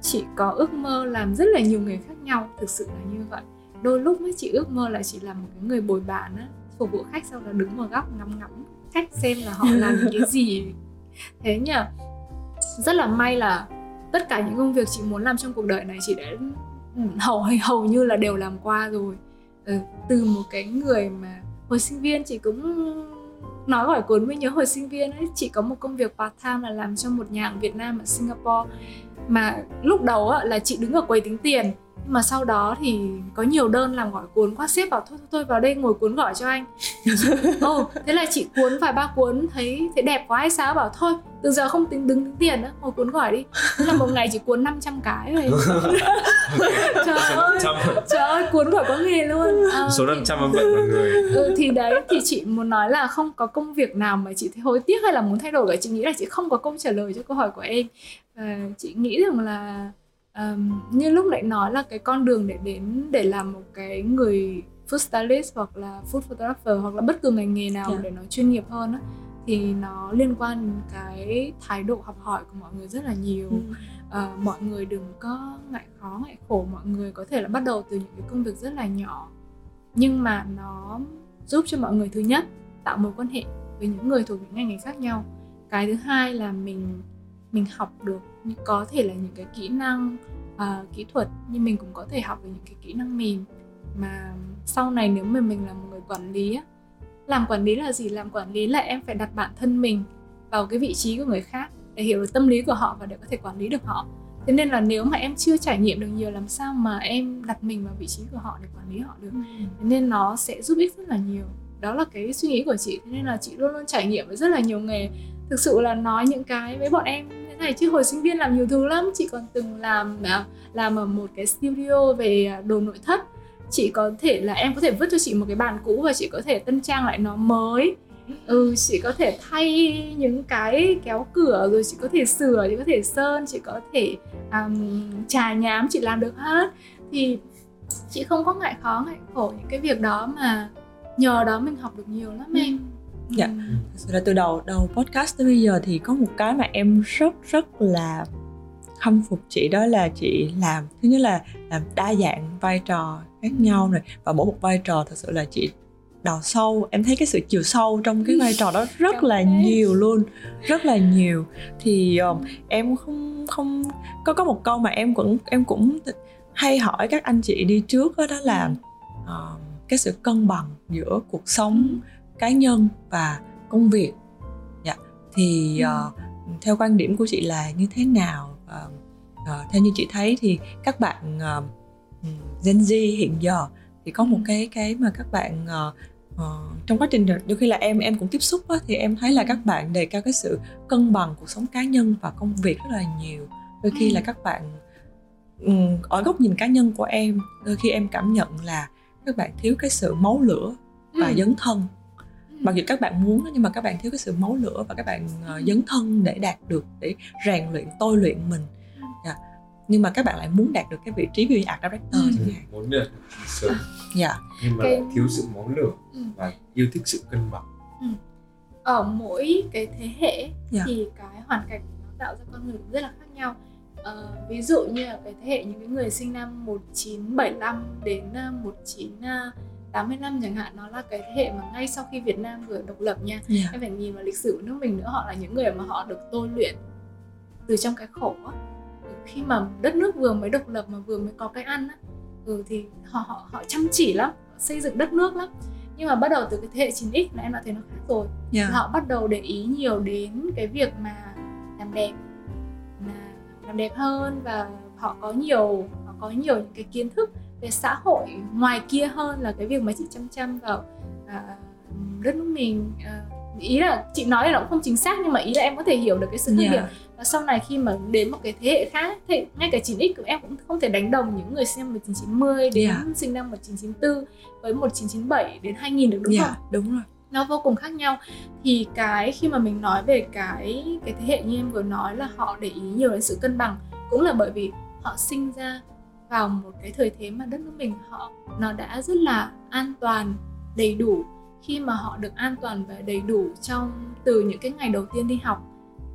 chị có ước mơ làm rất là nhiều nghề khác nhau thực sự là như vậy. Đôi lúc ấy chị ước mơ là chị làm một cái người bồi bàn á phục vụ khách sau đó đứng vào góc ngắm ngắm khách xem là họ làm những cái gì. Thế nhỉ rất là may là tất cả những công việc chị muốn làm trong cuộc đời này chị đã ừ, hầu hầu như là đều làm qua rồi. Ừ, từ một cái người mà hồi sinh viên chị cũng nói hỏi cuốn mới nhớ hồi sinh viên ấy chị có một công việc part time là làm cho một nhà hàng Việt Nam ở Singapore mà lúc đầu á, là chị đứng ở quầy tính tiền mà sau đó thì có nhiều đơn làm gọi cuốn quá sếp bảo thôi thôi, thôi vào đây ngồi cuốn gọi cho anh. Ồ thế là chị cuốn vài ba cuốn thấy thấy đẹp quá hay sao? Bảo thôi từ giờ không tính đứng tính tiền nữa ngồi cuốn gọi đi. Thế là một ngày chị cuốn 500 cái rồi. Trời ơi trời ơi cuốn gọi có nghề luôn. Ờ, số thì- năm trăm âm vận mọi người. ừ, thì đấy thì chị muốn nói là không có công việc nào mà chị thấy hối tiếc hay là muốn thay đổi cả. Chị nghĩ là chị không có câu trả lời cho câu hỏi của em. Và chị nghĩ rằng là um, như lúc nãy nói là cái con đường để đến để làm một cái người food stylist hoặc là food photographer hoặc là bất cứ ngành nghề nào Dạ. để nó chuyên nghiệp hơn á thì nó liên quan đến cái thái độ học hỏi của mọi người rất là nhiều. Ờ, mọi người đừng có ngại khó ngại khổ mọi người có thể là bắt đầu từ những cái công việc rất là nhỏ nhưng mà nó giúp cho mọi người thứ nhất tạo mối quan hệ với những người thuộc những ngành nghề khác nhau. Cái thứ hai là mình mình học được có thể là những cái kỹ năng uh, kỹ thuật nhưng mình cũng có thể học được những cái kỹ năng mềm. Mà sau này nếu mà mình là một người quản lý á làm quản lý là gì? Làm quản lý là em phải đặt bản thân mình vào cái vị trí của người khác để hiểu được tâm lý của họ và để có thể quản lý được họ. Thế nên là nếu mà em chưa trải nghiệm được nhiều làm sao mà em đặt mình vào vị trí của họ để quản lý họ được? Thế nên nó sẽ giúp ích rất là nhiều. Đó là cái suy nghĩ của chị. Thế nên là chị luôn luôn trải nghiệm với rất là nhiều nghề. Thực sự là nói những cái với bọn em này chứ hồi sinh viên làm nhiều thứ lắm. Chị còn từng làm à, làm ở một cái studio về đồ nội thất. Chị có thể là em có thể vứt cho chị một cái bàn cũ và chị có thể tân trang lại nó mới. Ừ chị có thể thay những cái kéo cửa rồi chị có thể sửa chị có thể sơn chị có thể um, trà nhám chị làm được hết. Thì chị không có ngại khó ngại khổ những cái việc đó mà nhờ đó mình học được nhiều lắm em. Ừ thực sự là từ đầu đầu podcast tới bây giờ thì có một cái mà em rất rất là khâm phục chị đó là chị làm thứ nhất là làm đa dạng vai trò khác nhau này và mỗi một vai trò thật sự là chị đào sâu. Em thấy cái sự chiều sâu trong cái vai trò đó rất là nhiều luôn rất là nhiều. Thì um, em không không có có một câu mà em cũng em cũng hay hỏi các anh chị đi trước đó, đó là uh, cái sự cân bằng giữa cuộc sống ừ. Cá nhân và công việc. Dạ. Thì uh, theo quan điểm của chị là như thế nào? Uh, uh, theo như chị thấy thì các bạn uh, Gen Z hiện giờ thì có một cái cái mà các bạn uh, uh, trong quá trình đôi khi là em em cũng tiếp xúc á, thì em thấy là các bạn đề cao cái sự cân bằng cuộc sống cá nhân và công việc rất là nhiều. Đôi khi là các bạn um, ở góc nhìn cá nhân của em đôi khi em cảm nhận là các bạn thiếu cái sự máu lửa và ừ. dấn thân mặc dù các bạn muốn nhưng mà các bạn thiếu cái sự máu lửa và các bạn uh, dấn thân để đạt được để rèn luyện tôi luyện mình yeah. Dạ. nhưng mà các bạn lại muốn đạt được cái vị trí ví dụ như art director ừ. chẳng hạn muốn được sớm dạ yeah. nhưng mà cái... lại thiếu sự máu lửa ừ. và yêu thích sự cân bằng ừ. ở mỗi cái thế hệ yeah. Dạ. thì cái hoàn cảnh nó tạo ra con người rất là khác nhau Uh, ví dụ như là cái thế hệ những cái người sinh năm 1975 đến 1985 chẳng hạn nó là cái thế hệ mà ngay sau khi Việt Nam vừa độc lập nha yeah. Dạ. em phải nhìn vào lịch sử của nước mình nữa họ là những người mà họ được tôi luyện từ trong cái khổ á khi mà đất nước vừa mới độc lập mà vừa mới có cái ăn á ừ, thì họ họ họ chăm chỉ lắm xây dựng đất nước lắm nhưng mà bắt đầu từ cái thế hệ 9x là em đã thấy nó khác rồi yeah. họ bắt đầu để ý nhiều đến cái việc mà làm đẹp làm đẹp hơn và họ có nhiều họ có nhiều những cái kiến thức về xã hội ngoài kia hơn là cái việc mà chị chăm chăm vào à, đất nước mình à, ý là chị nói là cũng không chính xác nhưng mà ý là em có thể hiểu được cái sự khác yeah. biệt và sau này khi mà đến một cái thế hệ khác thì ngay cả 9x của em cũng không thể đánh đồng những người sinh năm 1990 đến yeah. sinh năm 1994 với 1997 đến 2000 được đúng yeah, không? đúng rồi nó vô cùng khác nhau thì cái khi mà mình nói về cái cái thế hệ như em vừa nói là họ để ý nhiều đến sự cân bằng cũng là bởi vì họ sinh ra vào một cái thời thế mà đất nước mình họ nó đã rất là an toàn đầy đủ. Khi mà họ được an toàn và đầy đủ trong từ những cái ngày đầu tiên đi học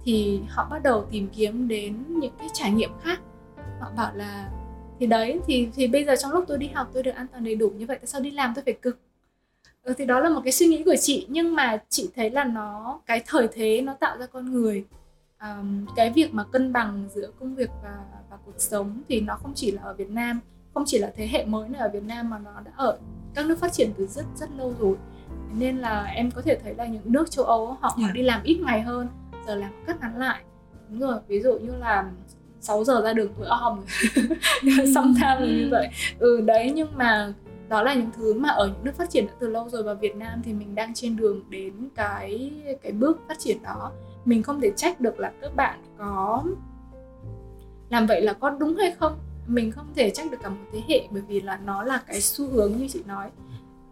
thì họ bắt đầu tìm kiếm đến những cái trải nghiệm khác. Họ bảo là thì đấy thì thì bây giờ trong lúc tôi đi học tôi được an toàn đầy đủ như vậy tại sao đi làm tôi phải cực? Ừ, thì đó là một cái suy nghĩ của chị nhưng mà chị thấy là nó cái thời thế nó tạo ra con người. Um, cái việc mà cân bằng giữa công việc và và cuộc sống thì nó không chỉ là ở Việt Nam không chỉ là thế hệ mới này ở Việt Nam mà nó đã ở các nước phát triển từ rất rất lâu rồi. Nên là em có thể thấy là những nước châu Âu họ, yeah. dạ. đi làm ít ngày hơn giờ làm cắt ngắn lại. Đúng rồi ví dụ như là 6 giờ ra đường tuổi om. Xong tham như vậy. Ừ đấy nhưng mà đó là những thứ mà ở những nước phát triển đã từ lâu rồi và Việt Nam thì mình đang trên đường đến cái cái bước phát triển đó. Mình không thể trách được là các bạn có làm vậy là có đúng hay không? Mình không thể trách được cả một thế hệ bởi vì là nó là cái xu hướng như chị nói.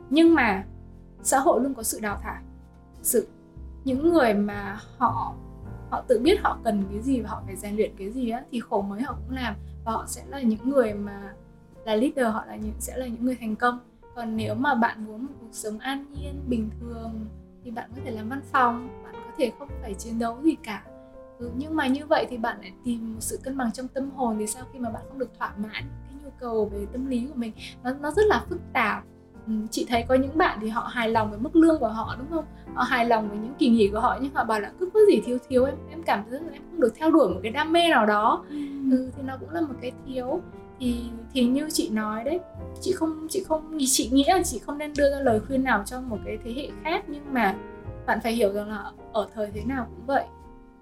Nhưng mà xã hội luôn có sự đào thải. Sự, những người mà họ họ tự biết họ cần cái gì và họ phải rèn luyện cái gì á, thì khổ mới họ cũng làm. Và họ sẽ là những người mà là leader, họ là những, sẽ là những người thành công. Còn nếu mà bạn muốn một cuộc sống an nhiên, bình thường, thì bạn có thể làm văn phòng, bạn có thể không phải chiến đấu gì cả ừ, nhưng mà như vậy thì bạn lại tìm một sự cân bằng trong tâm hồn thì sau khi mà bạn không được thỏa mãn cái nhu cầu về tâm lý của mình nó nó rất là phức tạp. Ừ, chị thấy có những bạn thì họ hài lòng với mức lương của họ đúng không? Họ hài lòng với những kỳ nghỉ của họ nhưng họ bảo là cứ có gì thiếu thiếu em em cảm thấy em không được theo đuổi một cái đam mê nào đó. Ừ. ừ thì nó cũng là một cái thiếu. Thì thì như chị nói đấy chị không chị không chị nghĩ là chị không nên đưa ra lời khuyên nào cho một cái thế hệ khác nhưng mà bạn phải hiểu rằng là ở thời thế nào cũng vậy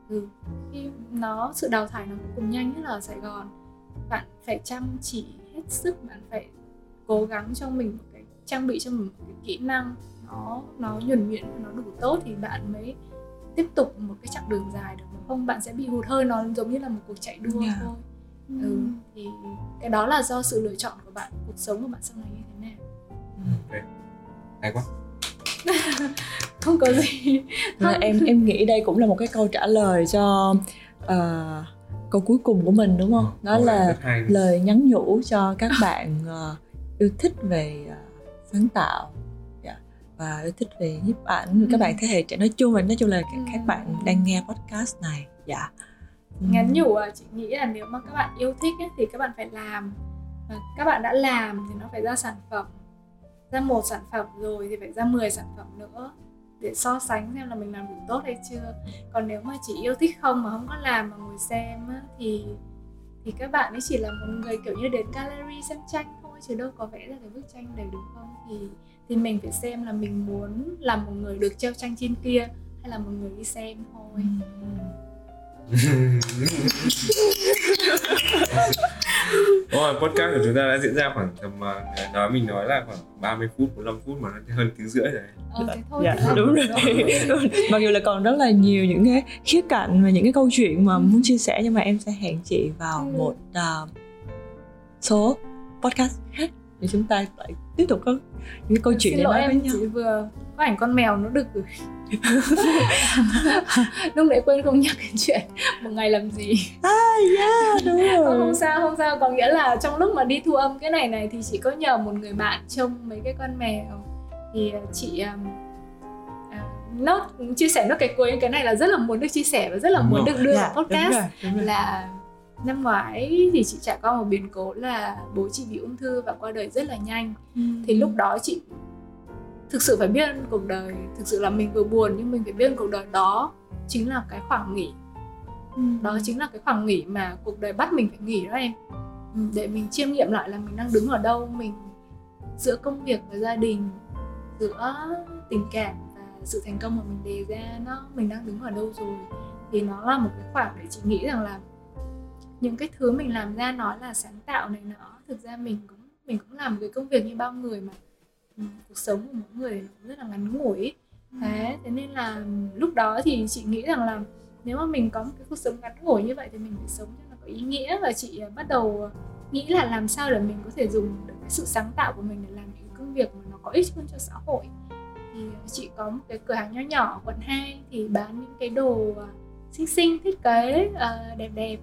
ừ. khi nó sự đào thải nó cùng nhanh nhất là ở Sài Gòn. Bạn phải chăm chỉ hết sức bạn phải cố gắng cho mình một cái trang bị cho mình một cái kỹ năng nó nó nhuần nhuyễn nó đủ tốt thì bạn mới tiếp tục một cái chặng đường dài được. Không bạn sẽ bị hụt hơi nó giống như là một cuộc chạy đua yeah. thôi. Ừ, thì cái đó là do sự lựa chọn của bạn cuộc sống của bạn sau này như thế nào. Ok. Hay quá không có gì. Không. em em nghĩ đây cũng là một cái câu trả lời cho uh, câu cuối cùng của mình đúng không? Đó là lời nhắn nhủ cho các bạn uh, yêu thích về uh, sáng tạo. Yeah. Dạ, và yêu thích về nhiếp ảnh. Ừ. các bạn thế hệ trẻ nói chung là nói chung là các, các bạn đang nghe podcast này. Dạ. Yeah ngắn nhủ à chị nghĩ là nếu mà các bạn yêu thích ấy, thì các bạn phải làm. Và các bạn đã làm thì nó phải ra sản phẩm. Ra một sản phẩm rồi thì phải ra 10 sản phẩm nữa để so sánh xem là mình làm đủ tốt hay chưa. Còn nếu mà chỉ yêu thích không mà không có làm mà ngồi xem á, thì thì các bạn ấy chỉ là một người kiểu như đến gallery xem tranh thôi chứ đâu có vẽ ra cái bức tranh đầy đúng không. Thì thì mình phải xem là mình muốn làm một người được treo tranh trên kia hay là một người đi xem thôi. Ừ. Ôi, podcast của chúng ta đã diễn ra khoảng tầm uh, nói mình nói là khoảng 30 phút 45 phút mà nó hơn tiếng rưỡi rồi. Ờ, thế thôi dạ, đúng rồi. Mặc dù là còn rất là nhiều những cái khía cạnh và những cái câu chuyện mà muốn chia sẻ nhưng mà em sẽ hẹn chị vào ừ. một uh, số podcast khác để chúng ta lại tiếp tục có những câu chuyện Xin lỗi em chị vừa có ảnh con mèo nó được gửi. Lúc nãy quên không nhắc cái chuyện một ngày làm gì. À yeah đúng rồi. không sao không sao. Có nghĩa là trong lúc mà đi thu âm cái này này thì chị có nhờ một người bạn trông mấy cái con mèo. Thì à, chị um, uh, nó chia sẻ nó cái cuối cái này là rất là muốn được chia sẻ và rất là muốn được đưa dạ, vào podcast. đúng rồi, đúng rồi. là năm ngoái thì chị trải qua một biến cố là bố chị bị ung thư và qua đời rất là nhanh. Ừ. thì lúc đó chị thực sự phải biết cuộc đời. Thực sự là mình vừa buồn nhưng mình phải biết cuộc đời. Đó chính là cái khoảng nghỉ. Ừ. đó chính là cái khoảng nghỉ mà cuộc đời bắt mình phải nghỉ đó em. Ừ, để mình chiêm nghiệm lại là mình đang đứng ở đâu mình giữa công việc và gia đình giữa tình cảm và sự thành công mà mình đề ra nó mình đang đứng ở đâu rồi. Thì nó là một cái khoảng để chị nghĩ rằng là những cái thứ mình làm ra nói là sáng tạo này nọ. Thực ra mình cũng mình cũng làm cái công việc như bao người mà ừ, cuộc sống của mỗi người rất là ngắn ngủi. Thế thế nên là lúc đó thì chị nghĩ rằng là nếu mà mình có một cái cuộc sống ngắn ngủi như vậy thì mình phải sống cho nó có ý nghĩa và chị bắt đầu nghĩ là làm sao để mình có thể dùng được cái sự sáng tạo của mình để làm những công việc mà nó có ích hơn cho xã hội. Thì chị có một cái cửa hàng nho nhỏ quận 2 thì bán những cái đồ xinh xinh thiết kế đẹp đẹp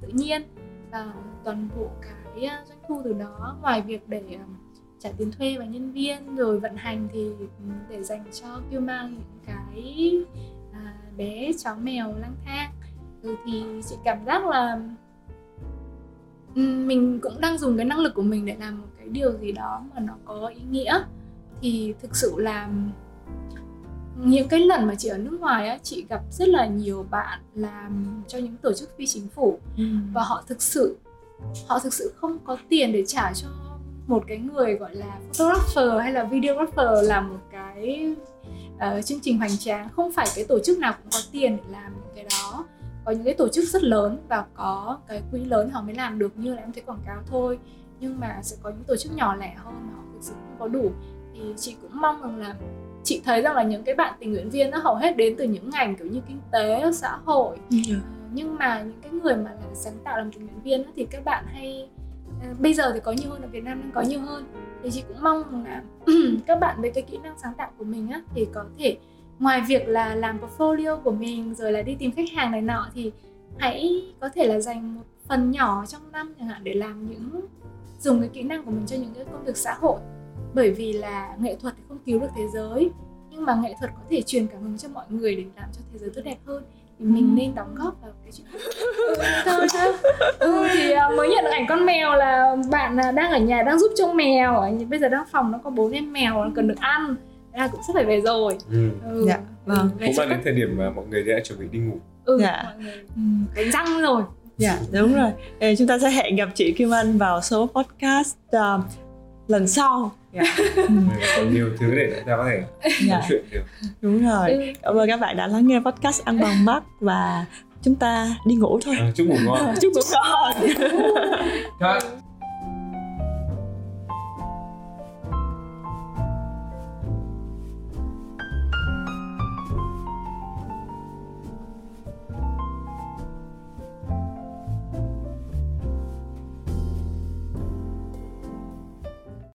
tự nhiên. Và toàn bộ cái à, doanh thu từ đó ngoài việc để à, trả tiền thuê và nhân viên rồi vận hành thì ừ, để dành cho kêu mang những cái à, bé chó mèo lang thang. Rồi thì chị cảm giác là ừ, mình cũng đang dùng cái năng lực của mình để làm một cái điều gì đó mà nó có ý nghĩa. Thì thực sự là những cái lần mà chị ở nước ngoài á chị gặp rất là nhiều bạn làm cho những tổ chức phi chính phủ. Ừ. và họ thực sự họ thực sự không có tiền để trả cho một cái người gọi là photographer hay là videographer làm một cái uh, chương trình hoành tráng. Không phải cái tổ chức nào cũng có tiền để làm cái đó. Có những cái tổ chức rất lớn và có cái quỹ lớn họ mới làm được như là em thấy quảng cáo thôi. Nhưng mà sẽ có những tổ chức nhỏ lẻ hơn mà họ thực sự không có đủ. Thì chị cũng mong rằng là chị thấy rằng là những cái bạn tình nguyện viên nó hầu hết đến từ những ngành kiểu như kinh tế xã hội yeah. Dạ. Ờ, nhưng mà những cái người mà là sáng tạo làm tình nguyện viên thì các bạn hay uh, bây giờ thì có nhiều hơn ở Việt Nam đang có nhiều hơn thì chị cũng mong là các bạn với cái kỹ năng sáng tạo của mình á thì có thể ngoài việc là làm portfolio của mình rồi là đi tìm khách hàng này nọ thì hãy có thể là dành một phần nhỏ trong năm chẳng hạn để làm những dùng cái kỹ năng của mình cho những cái công việc xã hội bởi vì là nghệ thuật thì không cứu được thế giới nhưng mà nghệ thuật có thể truyền cảm hứng cho mọi người để làm cho thế giới tốt đẹp hơn. Thì mình ừ. nên đóng góp vào cái chuyện thôi ừ, thì uh, mới nhận được ảnh con mèo là bạn uh, đang ở nhà đang giúp trông mèo. Bây giờ đang phòng nó có bốn em mèo cần được ăn. Là cũng sắp phải về rồi. Ừ. Ừ. dạ vâng. Ừ, cũng đang đến thời điểm mà mọi người đã chuẩn bị đi ngủ. Ừ dạ. mọi người. Ừ. đánh răng rồi. Dạ đúng rồi. Chúng ta sẽ hẹn gặp chị Kim Anh vào số podcast uh, lần sau dạ. ừ. còn nhiều thứ để chúng ta có thể dạ. nói chuyện được đúng rồi ừ. cảm ơn các bạn đã lắng nghe podcast ăn bằng mắt và chúng ta đi ngủ thôi à, chúc ngủ ngon chúc ngủ ngon